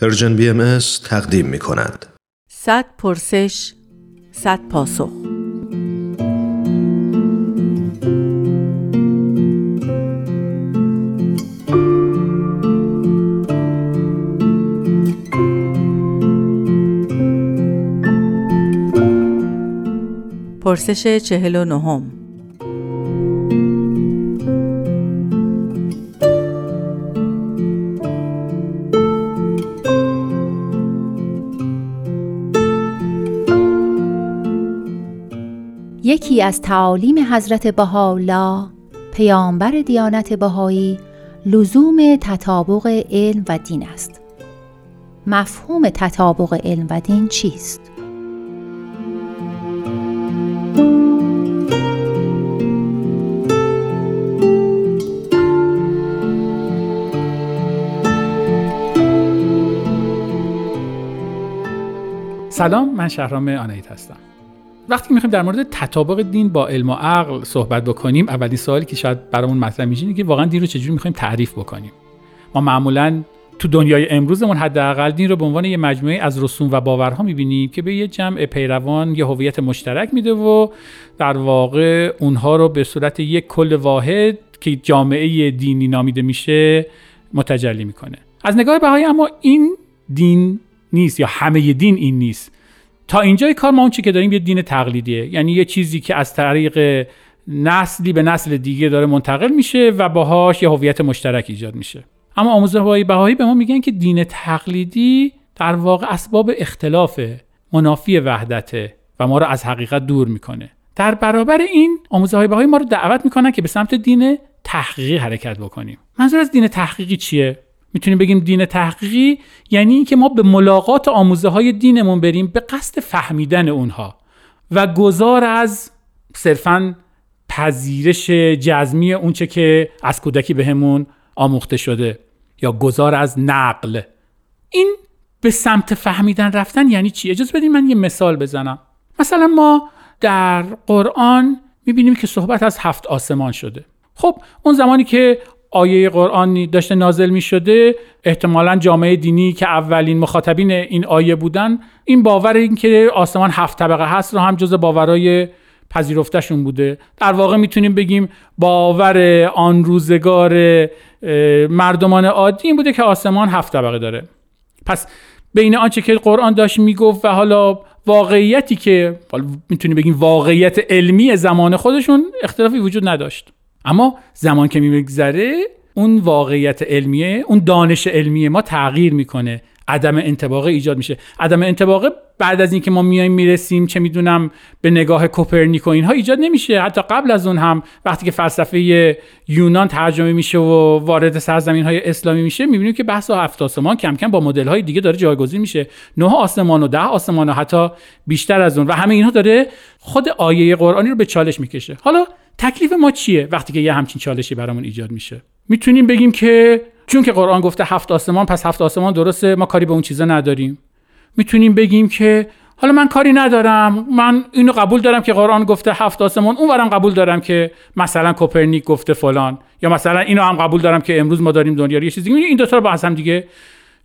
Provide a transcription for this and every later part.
پرژن بی ام تقدیم می کند. صد پرسش، صد پاسخ. پرسش چهل و نهم یکی از تعالیم حضرت بهاءالله پیامبر دیانت بهایی لزوم تطابق علم و دین است. مفهوم تطابق علم و دین چیست؟ سلام من شهرام آنایت هستم. وقتی می‌خوایم در مورد تطابق دین با علم و عقل صحبت بکنیم اولین سوالی که شاید برامون مطرح میشه که واقعا دین رو چجوری می‌خوایم تعریف بکنیم؟ ما معمولا تو دنیای امروزمون حداقل دین رو به عنوان یه مجموعه از رسوم و باورها می‌بینیم که به یه جمع پیروان یه هویت مشترک میده و در واقع اونها رو به صورت یک کل واحد که جامعه دینی نامیده میشه متجلی می‌کنه. از نگاه بهایی اما این دین نیست یا همه دین این نیست. تا اینجای کار ما اون چی که داریم یه دین تقلیدیه. یعنی یه چیزی که از طریق نسلی به نسل دیگه داره منتقل میشه و باهاش یه هویت مشترک ایجاد میشه. اما آموزه های بهایی به ما میگن که دین تقلیدی در واقع اسباب اختلاف منافی وحدته و ما رو از حقیقت دور می‌کنه. در برابر این آموزه های بهایی ما رو دعوت می‌کنن که به سمت دین تحقیقی حرکت بکنیم. منظور از دین تحقیقی چیه؟ می‌تونیم بگیم دین تحقیقی یعنی اینکه ما به ملاقات آموزه های دینمون بریم به قصد فهمیدن اونها و گذار از صرفا پذیرش جزمی اونچه که از کودکی بهمون آموخته شده یا گذار از نقل. این به سمت فهمیدن رفتن یعنی چی؟ اجازه بدین من یه مثال بزنم. مثلا ما در قرآن می‌بینیم که صحبت از هفت آسمان شده. خب اون زمانی که آیه قرآن داشته نازل می شده احتمالا جامعه دینی که اولین مخاطبین این آیه بودن این باور این که آسمان هفت طبقه هست رو هم جز باورای پذیرفتشون بوده. در واقع می‌تونیم بگیم باور آن روزگار مردمان عادی این بوده که آسمان هفت طبقه داره. پس بین آنچه که قرآن داشت می‌گفت و حالا واقعیتی که می‌تونیم بگیم واقعیت علمی زمان خودشون اختلافی وجود نداشت. اما زمان که میگذره اون واقعیت علمیه اون دانش علمی ما تغییر می‌کنه. عدم انتباقه ایجاد میشه. عدم انتباقه بعد از اینکه ما میایم می‌رسیم چه می‌دونم به نگاه کوپرنیک و اینها ایجاد نمیشه. حتی قبل از اون هم وقتی که فلسفه یونان ترجمه میشه و وارد سرزمین های اسلامی میشه می‌بینیم که بحث هفت آسمان کم کم با مدل های دیگه داره جایگزین میشه. نه آسمان و ده آسمان و حتی بیشتر از اون. و همه اینها داره خود آیه قرآنی رو به چالش می‌کشه. حالا تکلیف ما چیه وقتی که یه همچین چالشی برامون ایجاد میشه؟ می‌تونیم بگیم که چون که قرآن گفته هفت آسمان پس هفت آسمان درسته ما کاری به اون چیزا نداریم. می‌تونیم بگیم که حالا من کاری ندارم من اینو قبول دارم که قرآن گفته هفت آسمان اونورم قبول دارم که مثلا کوپرنیک گفته فلان یا مثلا اینو هم قبول دارم که امروز ما داریم دنیا یه چیزی این دو تا رو با هم دیگه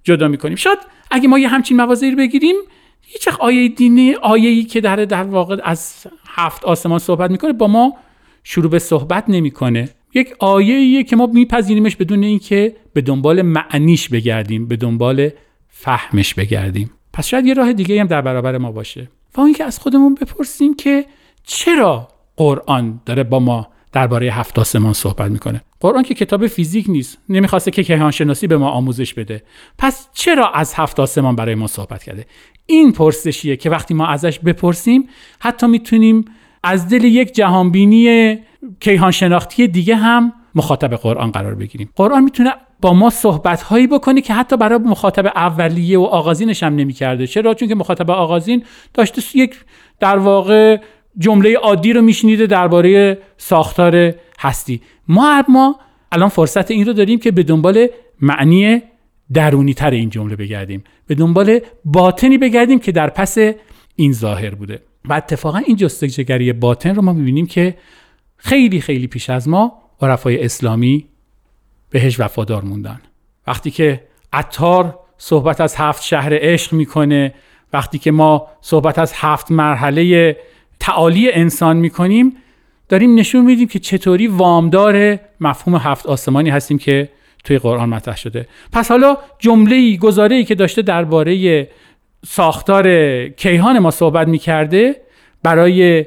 جدا می‌کنیم. شاید اگه ما یه همچین موازی رو بگیریم هیچ آیه دینی آیه‌ای که در در واقع از هفت آسمان صحبت می‌کنه با ما شروع به صحبت نمی‌کنه. یک آیه که ما میپذیریمش بدون اینکه به دنبال معنیش بگردیم به دنبال فهمش بگردیم. پس شاید یه راه دیگه هم در برابر ما باشه. و اینکه از خودمون بپرسیم که چرا قرآن داره با ما درباره هفت آسمان صحبت می‌کنه؟ قرآن که کتاب فیزیک نیست. نمی‌خواسته که کیهانشناسی به ما آموزش بده. پس چرا از هفت آسمان برای ما صحبت کرده؟ این پرسشیه که وقتی ما ازش بپرسیم حتی می‌تونیم از دل یک جهانبینی کیهان شناختی دیگه هم مخاطب قرآن قرار بگیریم. قرآن می‌تونه با ما صحبت هایی بکنه که حتی برای مخاطب اولیه و آغازینش هم نمی‌کرده. چرا؟ چون که مخاطب آغازین داشته یک در واقع جمله عادی رو میشنیده درباره ساختار هستی. ما اما الان فرصت این رو داریم که به دنبال معنی درونی تر این جمله بگردیم. به دنبال باطنی بگردیم که در پس این ظاهر بوده. و اتفاقا این جستجوگری باطن رو ما می‌بینیم که خیلی خیلی پیش از ما عرفای اسلامی بهش وفادار موندن. وقتی که عطار صحبت از هفت شهر عشق می‌کنه وقتی که ما صحبت از هفت مرحله تعالی انسان می‌کنیم داریم نشون میدیم که چطوری وامدار مفهوم هفت آسمانی هستیم که توی قرآن مطرح شده. پس حالا جمله ای گزاره ای که داشته درباره ساختار کیهان ما صحبت می‌کرده برای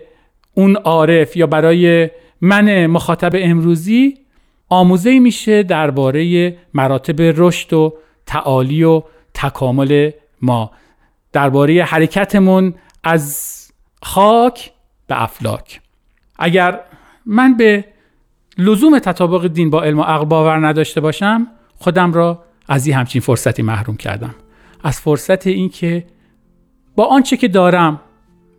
اون عارف یا برای من مخاطب امروزی آموزه میشه درباره مراتب رشد و تعالی و تکامل ما. درباره حرکتمون از خاک به افلاک. اگر من به لزوم تطابق دین با علم و عقل باور نداشته باشم خودم را از این همچین فرصتی محروم کردم. از فرصت اینکه با آنچه که دارم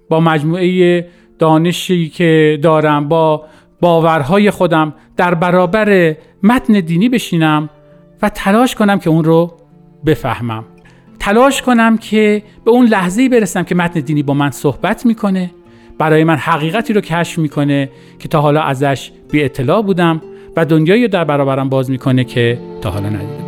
با مجموعه دانشی که دارم با باورهای خودم در برابر متن دینی بشینم و تلاش کنم که اون رو بفهمم. تلاش کنم که به اون لحظه برسم که متن دینی با من صحبت می‌کنه برای من حقیقتی رو کشف می‌کنه که تا حالا ازش بی اطلاع بودم و دنیایی رو در برابرم باز می‌کنه که تا حالا ندیدم